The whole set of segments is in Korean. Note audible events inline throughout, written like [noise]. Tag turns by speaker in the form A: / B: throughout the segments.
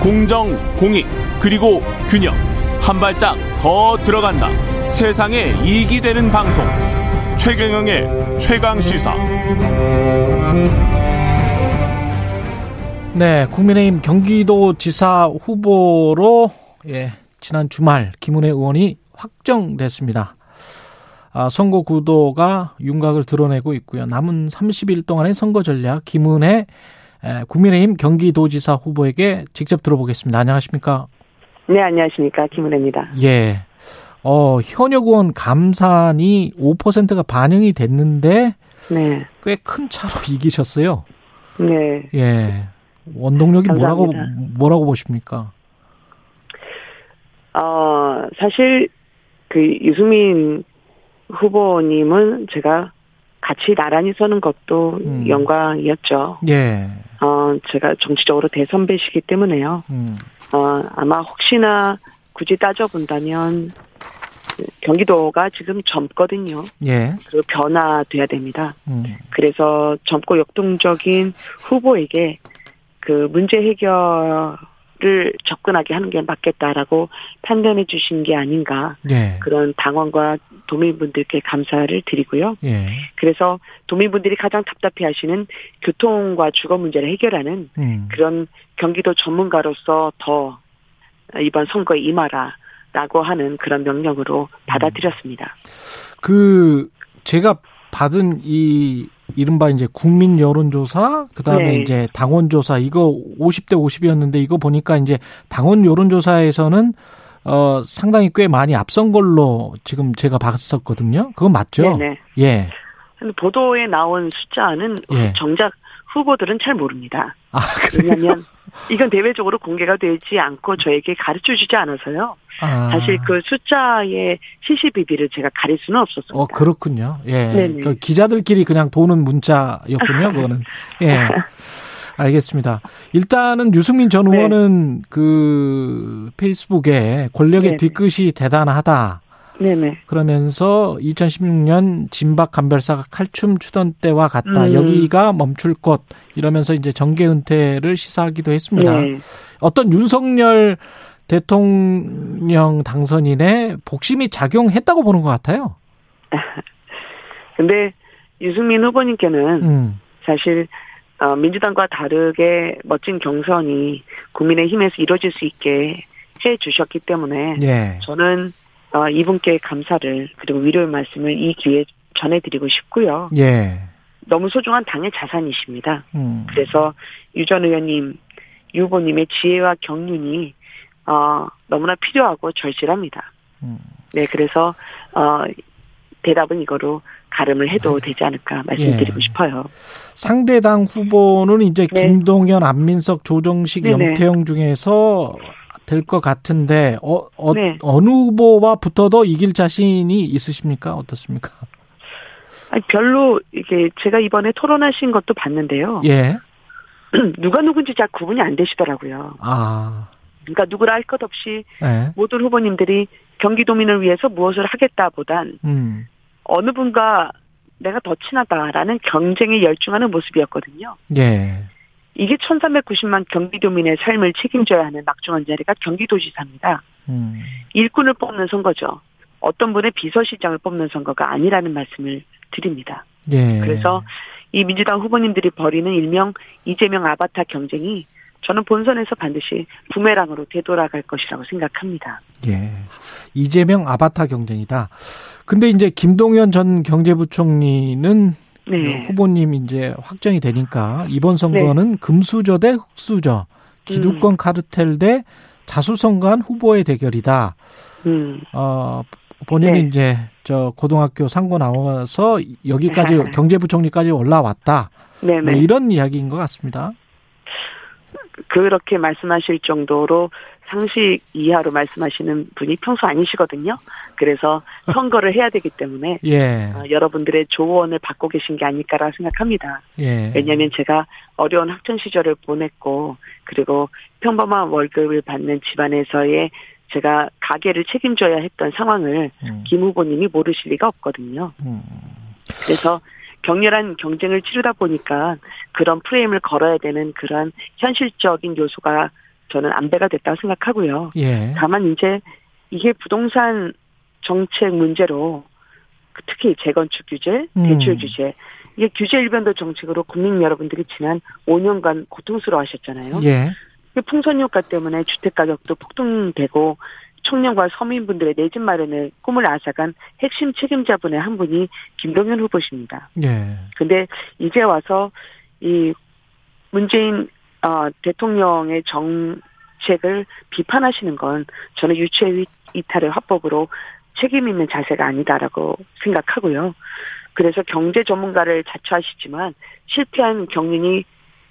A: 공정, 공익, 그리고 균형. 한 발짝 더 들어간다. 세상에 이익이 되는 방송. 최경영의 최강 시사.
B: 네, 국민의힘 경기도지사 후보로 예, 지난 주말 김은혜 의원이 확정됐습니다. 아, 선거 구도가 윤곽을 드러내고 있고요. 남은 30일 동안의 선거 전략 김은혜 국민의힘 경기도지사 후보에게 직접 들어보겠습니다. 안녕하십니까?
C: 네, 안녕하십니까. 김은혜입니다.
B: 예. 어, 현역 의원 감산이 5%가 반영이 됐는데 네. 꽤 큰 차로 [laughs] 이기셨어요.
C: 네.
B: 예. 원동력이 감사합니다. 뭐라고 뭐라고 보십니까?
C: 어, 사실 그 유승민 후보님은 제가 같이 나란히 서는 것도 음. 영광이었죠.
B: 예.
C: 어, 제가 정치적으로 대선배시기 때문에요. 음. 어, 아마 혹시나 굳이 따져본다면 경기도가 지금 젊거든요.
B: 예.
C: 그리고 변화돼야 됩니다. 음. 그래서 젊고 역동적인 후보에게 그 문제 해결 를 접근하게 하는 게 맞겠다라고 판단해 주신 게 아닌가
B: 예.
C: 그런 당원과 도민분들께 감사를 드리고요.
B: 예.
C: 그래서 도민분들이 가장 답답해하시는 교통과 주거 문제를 해결하는 음. 그런 경기도 전문가로서 더 이번 선거에 임하라라고 하는 그런 명령으로 받아들였습니다.
B: 그 제가 받은 이 이른바 이제 국민 여론조사, 그 다음에 네. 이제 당원조사, 이거 50대 50이었는데 이거 보니까 이제 당원 여론조사에서는 어, 상당히 꽤 많이 앞선 걸로 지금 제가 봤었거든요. 그건 맞죠?
C: 네네.
B: 예.
C: 보도에 나온 숫자는 예. 정작 후보들은 잘 모릅니다.
B: 아?
C: 왜냐하면 이건 대외적으로 공개가 되지 않고 저에게 가르쳐 주지 않아서요. 아. 사실 그 숫자의 시시비비를 제가 가릴 수는 없었습니다.
B: 어, 그렇군요. 예. 그 기자들끼리 그냥 도는 문자였군요, 그거는. [laughs] 예. 알겠습니다. 일단은 유승민 전 네. 의원은 네. 그 페이스북에 권력의 네 뒤끝이 대단하다.
C: 네네.
B: 그러면서 2016년 진박 간별사가 칼춤 추던 때와 같다. 음. 여기가 멈출 것 이러면서 이제 정계 은퇴를 시사하기도 했습니다. 네. 어떤 윤석열 대통령 당선인의 복심이 작용했다고 보는 것 같아요. [laughs]
C: 근데 유승민 후보님께는 음. 사실 어, 민주당과 다르게 멋진 경선이 국민의힘에서 이루어질 수 있게 해 주셨기 때문에
B: 예.
C: 저는 어, 이분께 감사를 그리고 위로의 말씀을 이 기회에 전해드리고 싶고요.
B: 예.
C: 너무 소중한 당의 자산이십니다.
B: 음.
C: 그래서 유 전 의원님, 유 후보님의 지혜와 경륜이 어, 너무나 필요하고 절실합니다.
B: 음.
C: 네, 그래서 어, 대답은 이거로 가름을 해도 아, 되지 않을까 말씀드리고 예. 싶어요.
B: 상대당 후보는 이제 네. 김동연, 안민석, 조정식, 네네. 염태영 중에서 될 것 같은데 어, 어 네. 어느 후보와 붙어도 이길 자신이 있으십니까? 어떻습니까?
C: 아니, 별로 이게 제가 이번에 토론하신 것도 봤는데요.
B: 예. [clears throat]
C: 누가 누군지 잘 구분이 안 되시더라고요.
B: 아.
C: 그러니까 누구라 할 것 없이
B: 네.
C: 모든 후보님들이 경기도민을 위해서 무엇을 하겠다보단
B: 음.
C: 어느 분과 내가 더 친하다라는 경쟁에 열중하는 모습이었거든요.
B: 예.
C: 이게 1390만 경기도민의 삶을 책임져야 하는 막중한 자리가 경기도지사입니다.
B: 음.
C: 일꾼을 뽑는 선거죠. 어떤 분의 비서실장을 뽑는 선거가 아니라는 말씀을 드립니다.
B: 예.
C: 그래서 이 민주당 후보님들이 벌이는 일명 이재명 아바타 경쟁이 저는 본선에서 반드시 부메랑으로 되돌아갈 것이라고 생각합니다.
B: 예. 이재명 아바타 경쟁이다. 근데 이제 김동연 전 경제부총리는 네. 후보님 이제 확정이 되니까 이번 선거는 네. 금수저 대 흑수저, 기득권 음. 카르텔 대 자수성가한 후보의 대결이다.
C: 음.
B: 어, 본인이 네. 이제 저 고등학교 상고 나와서 여기까지 네. 경제부총리까지 올라왔다.
C: 네,
B: 뭐 이런 이야기인 것 같습니다.
C: 그렇게 말씀하실 정도로 상식 이하로 말씀하시는 분이 평소 아니시거든요. 그래서 선거를 해야 되기 때문에
B: 예.
C: 어, 여러분들의 조언을 받고 계신 게 아닐까라 생각합니다.
B: 예.
C: 왜냐하면 제가 어려운 학창 시절을 보냈고 그리고 평범한 월급을 받는 집안에서의 제가 가게를 책임져야 했던 상황을 음. 김 후보님이 모르실 리가 없거든요.
B: 음.
C: 그래서 격렬한 경쟁을 치르다 보니까 그런 프레임을 걸어야 되는 그런 현실적인 요소가 저는 안배가 됐다고 생각하고요.
B: 예.
C: 다만 이제 이게 부동산 정책 문제로 특히 재건축 규제,
B: 음.
C: 대출 규제 이게 규제 일변도 정책으로 국민 여러분들이 지난 5년간 고통스러워하셨잖아요.
B: 예.
C: 풍선 효과 때문에 주택 가격도 폭등되고 청년과 서민분들의 내 집 마련을 꿈을 앗아간 핵심 책임자분의 한 분이 김동연 후보십니다.
B: 예.
C: 근데 이제 와서 이 문재인 어, 대통령의 정책을 비판하시는 건 저는 유체 이탈의 화법으로 책임 있는 자세가 아니다라고 생각하고요. 그래서 경제 전문가를 자처하시지만 실패한 경륜이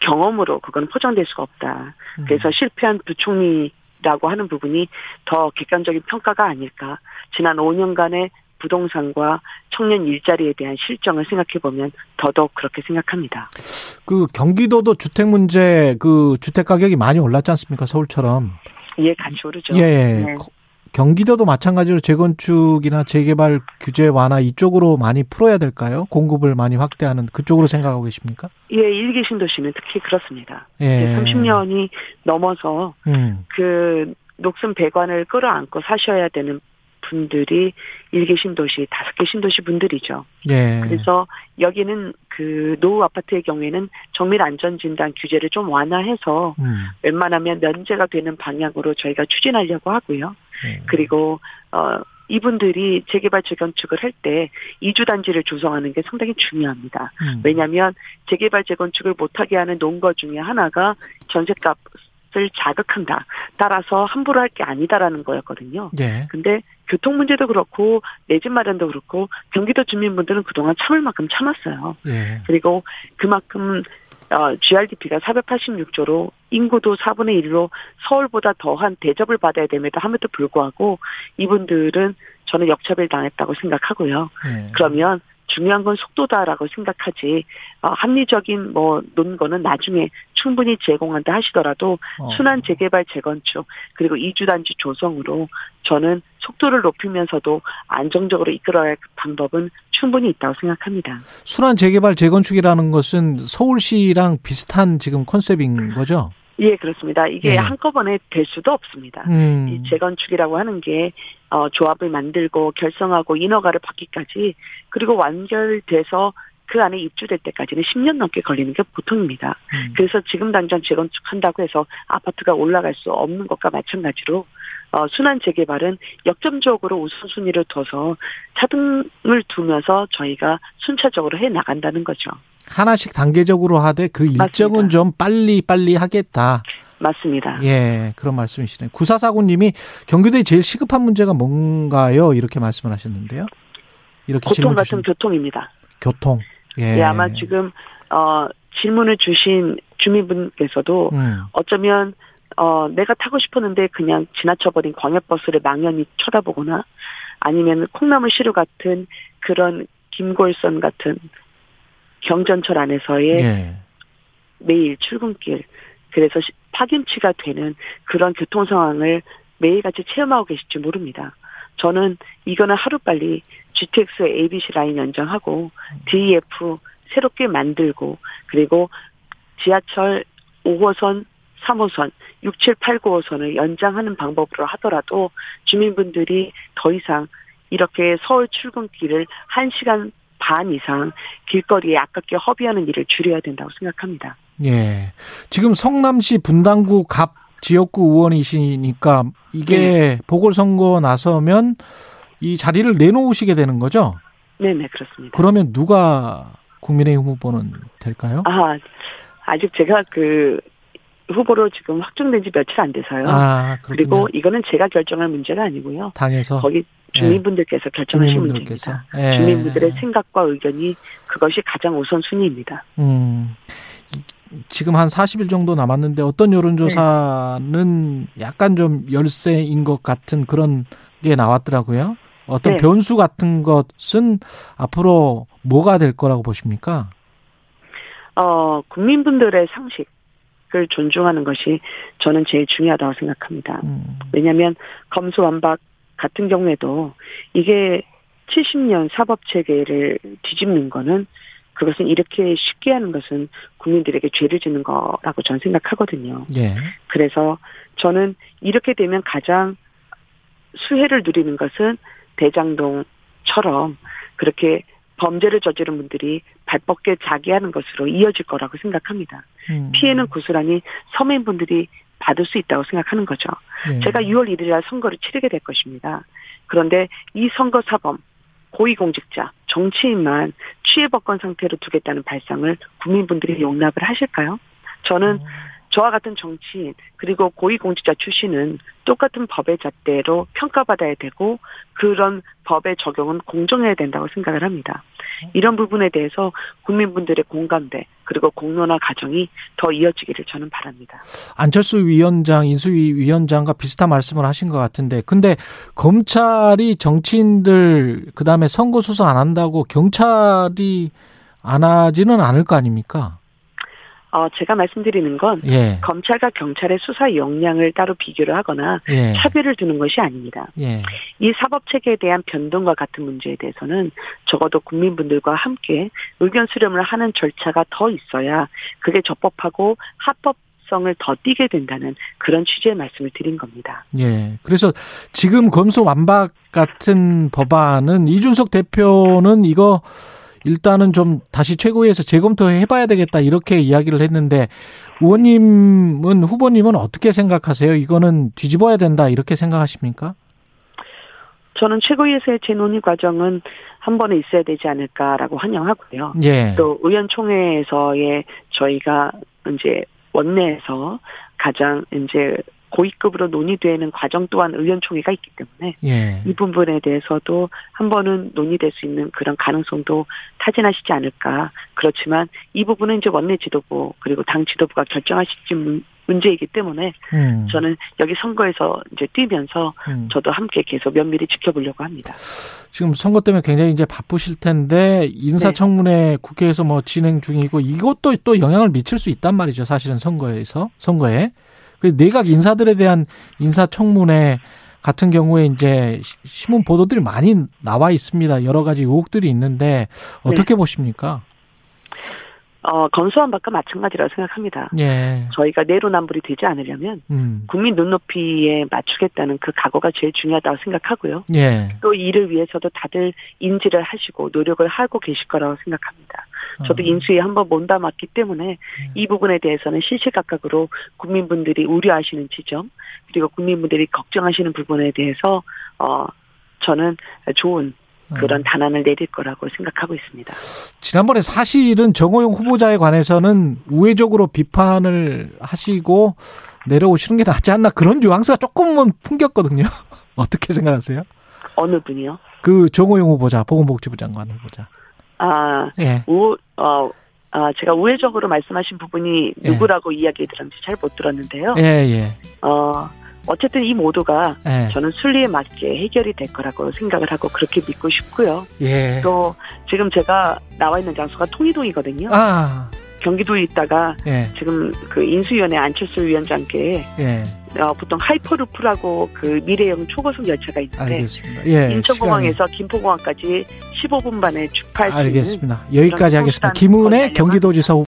C: 경험으로 그건 포장될 수가 없다.
B: 음.
C: 그래서 실패한 부총리라고 하는 부분이 더 객관적인 평가가 아닐까. 지난 5년간의 부동산과 청년 일자리에 대한 실정을 생각해 보면 더더욱 그렇게 생각합니다.
B: 그 경기도도 주택 문제 그 주택 가격이 많이 올랐지 않습니까? 서울처럼.
C: 예, 같이 오르죠.
B: 예.
C: 네.
B: 경기도도 마찬가지로 재건축이나 재개발 규제 완화 이쪽으로 많이 풀어야 될까요? 공급을 많이 확대하는 그쪽으로 생각하고 계십니까?
C: 예, 일기 신도시는 특히 그렇습니다.
B: 예.
C: 30년이 넘어서
B: 음.
C: 그 녹슨 배관을 끌어안고 사셔야 되는 분들이 일개 신도시, 다섯 개 신도시 분들이죠.
B: 예.
C: 그래서 여기는 그 노후 아파트의 경우에는 정밀 안전 진단 규제를 좀 완화해서
B: 음.
C: 웬만하면 면제가 되는 방향으로 저희가 추진하려고 하고요.
B: 예.
C: 그리고 어 이분들이 재개발 재건축을 할 때 이주 단지를 조성하는 게 상당히 중요합니다.
B: 음.
C: 왜냐하면 재개발 재건축을 못하게 하는 논거 중에 하나가 전셋값 을 자극한다. 따라서 함부로 할 게 아니다라는 거였거든요.
B: 예.
C: 근데 교통 문제도 그렇고 내 집 마련도 그렇고 경기도 주민분들은 그동안 참을 만큼 참았어요.
B: 예.
C: 그리고 그만큼 어, GRDP가 486조로 인구도 4분의 1로 서울보다 더한 대접을 받아야 됨에도 함에도 불구하고 이분들은 저는 역차별 당했다고 생각하고요.
B: 예.
C: 그러면 중요한 건 속도다라고 생각하지 어, 합리적인 뭐 논거는 나중에 충분히 제공한다 하시더라도
B: 어.
C: 순환 재개발 재건축 그리고 이주 단지 조성으로 저는 속도를 높이면서도 안정적으로 이끌어갈 방법은 충분히 있다고 생각합니다.
B: 순환 재개발 재건축이라는 것은 서울시랑 비슷한 지금 컨셉인 거죠?
C: 예, 그렇습니다. 이게
B: 예.
C: 한꺼번에 될 수도 없습니다.
B: 음.
C: 이 재건축이라고 하는 게 어, 조합을 만들고 결성하고 인허가를 받기까지 그리고 완결돼서 그 안에 입주될 때까지는 10년 넘게 걸리는 게 보통입니다.
B: 음.
C: 그래서 지금 당장 재건축한다고 해서 아파트가 올라갈 수 없는 것과 마찬가지로 어, 순환 재개발은 역점적으로 우선순위를 둬서 차등을 두면서 저희가 순차적으로 해 나간다는 거죠.
B: 하나씩 단계적으로 하되 그 일정은
C: 맞습니다.
B: 좀 빨리 빨리 하겠다.
C: 맞습니다.
B: 예, 그런 말씀이시네요. 구사사구님이 경기도에 제일 시급한 문제가 뭔가요? 이렇게 말씀을 하셨는데요. 이렇게
C: 고통 같은
B: 주신
C: 교통입니다.
B: 교통. 예.
C: 예, 아마 지금 어 질문을 주신 주민분께서도
B: 음,
C: 어쩌면 어 내가 타고 싶었는데 그냥 지나쳐버린 광역버스를 망연히 쳐다보거나 아니면 콩나물 시루 같은 그런 김골선 같은 경전철 안에서의
B: 예.
C: 매일 출근길 그래서 시- 파김치가 되는 그런 교통 상황을 매일같이 체험하고 계실지 모릅니다. 저는 이거는 하루빨리 GTX ABC 라인 연장하고 DEF 새롭게 만들고 그리고 지하철 5호선, 3호선, 6, 7, 8, 9호선을 연장하는 방법으로 하더라도 주민분들이 더 이상 이렇게 서울 출근길을 1시간 반 이상 길거리에 아깝게 허비하는 일을 줄여야 된다고 생각합니다.
B: 예. 지금 성남시 분당구 갑 지역구 의원이시니까 이게
C: 네.
B: 보궐선거 나서면 이 자리를 내놓으시게 되는 거죠?
C: 네네, 그렇습니다.
B: 그러면 누가 국민의힘 후보는 될까요?
C: 아, 아직 제가 그 후보로 지금 확정된 지 며칠 안 돼서요.
B: 아,
C: 그리고. 이거는 제가 결정할 문제가 아니고요.
B: 당에서
C: 거기 주민분들께서 결정하신
B: 주민분들께서
C: 문제입니다.
B: 예.
C: 주민분들의 생각과 의견이 그것이 가장 우선 순위입니다.
B: 음. 지금 한 40일 정도 남았는데 어떤 여론조사는 약간 좀 열세인 것 같은 그런 게 나왔더라고요. 어떤
C: 네.
B: 변수 같은 것은 앞으로 뭐가 될 거라고 보십니까?
C: 어, 국민분들의 상식 을 존중하는 것이 저는 제일 중요하다고 생각합니다.
B: 음,
C: 왜냐하면 검수완박 같은 경우에도 이게 70년 사법 체계를 뒤집는 거는 그것은 이렇게 쉽게 하는 것은 국민들에게 죄를 짓는 거라고 저는 생각하거든요. 예. 그래서 저는 이렇게 되면 가장 수혜를 누리는 것은 대장동처럼 그렇게 범죄를 저지른 분들이 발벗게 자기하는 것으로 이어질 거라고 생각합니다. 음. 피해는 고스란히 서민분들이 받을 수 있다고 생각하는 거죠. 네. 제가 6월 1일 날 선거를 치르게 될 것입니다. 그런데 이 선거 사범, 고위공직자, 정치인만 취해법권 상태로 두겠다는 발상을 국민분들이 용납을 하실까요? 저는 어. 저와 같은 정치인 그리고 고위공직자 출신은 똑같은 법의 잣대로 평가받아야 되고 그런 법의 적용은 공정해야 된다고 생각을 합니다. 이런 부분에 대해서 국민분들의 공감대 그리고 공론화 과정이 더 이어지기를 저는 바랍니다.
B: 안철수 위원장, 인수위 위원장과 비슷한 말씀을 하신 것 같은데 근데 검찰이 정치인들 그다음에 선거 수사 안 한다고 경찰이 안 하지는 않을 거 아닙니까?
C: 어, 제가 말씀드리는 건 예. 검찰과 경찰의 수사 역량을 따로 비교를 하거나 예. 차별을 두는 것이 아닙니다. 예. 이 사법 체계에 대한 변동과 같은 문제에 대해서는 적어도 국민분들과 함께 의견 수렴을 하는 절차가 더 있어야 그게 적법하고 합법 성을 더 띄게 된다는 그런 취지의 말씀을 드린 겁니다.
B: 예. 그래서 지금 검수 완박 같은 법안은 이준석 대표는 이거 일단은 좀 다시 최고위에서 재검토해 봐야 되겠다 이렇게 이야기를 했는데 의원님은 후보님은 어떻게 생각하세요? 이거는 뒤집어야 된다 이렇게 생각하십니까?
C: 저는 최고위에서의 재논의 과정은 한 번에 있어야 되지 않을까라고 환영하고요. 예. 또 의원총회에서의 저희가 이제 원내에서 가장 이제 고위급으로 논의되는 과정 또한 의원총회가 있기 때문에 예. 이 부분에 대해서도 한 번은 논의될 수 있는 그런 가능성도 타진하시지 않을까. 그렇지만 이 부분은 이제 원내 지도부 그리고 당 지도부가 결정하실 문제이기 때문에 음. 저는 여기 선거에서 이제 뛰면서 음. 저도 함께 계속 면밀히 지켜보려고 합니다.
B: 지금 선거 때문에 굉장히 이제 바쁘실 텐데 인사청문회 네. 국회에서 뭐 진행 중이고 이것도 또 영향을 미칠 수 있단 말이죠. 사실은 선거에서 선거에. 그 내각 인사들에 대한 인사청문회 같은 경우에 이제 신문 보도들이 많이 나와 있습니다. 여러 가지 의혹들이 있는데 어떻게 네. 보십니까?
C: 어, 건수한 바과 마찬가지라고 생각합니다. 예. 저희가 내로남불이 되지 않으려면 음. 국민 눈높이에 맞추겠다는 그 각오가 제일 중요하다고 생각하고요. 예. 또 이를 위해서도 다들 인지를 하시고 노력을 하고 계실 거라고 생각합니다. 저도 어. 인수위에 한번 몸담았기 때문에 음. 이 부분에 대해서는 실시각각으로 국민분들이 우려하시는 지점 그리고 국민분들이 걱정하시는 부분에 대해서 어 저는 좋은 그런 음. 단안을 내릴 거라고 생각하고 있습니다.
B: 지난번에 사실은 정호영 후보자에 관해서는 우회적으로 비판을 하시고 내려오시는 게 낫지 않나 그런 뉘앙스가 조금은 풍겼거든요. [laughs] 어떻게 생각하세요?
C: 어느 분이요?
B: 그 정호영 후보자, 보건복지부 장관 후보자.
C: 아, 예. 우, 어, 아, 제가 우회적으로 말씀하신 부분이 예. 누구라고 예. 이야기 들었는지 잘 못 들었는데요. 예, 예. 어, 어쨌든 이 모두가 예. 저는 순리에 맞게 해결이 될 거라고 생각을 하고 그렇게 믿고 싶고요. 예. 또 지금 제가 나와 있는 장소가 통이동이거든요. 아. 경기도에 있다가 예. 지금 그 인수위원회 안철수 위원장께 예. 어, 보통 하이퍼루프라고 그 미래형 초고속 열차가 있는데 예, 인천공항에서 시간이... 김포공항까지 15분 만에 주파할 수 있는
B: 알겠습니다. 여기까지 하겠습니다. 김은혜 경기도지사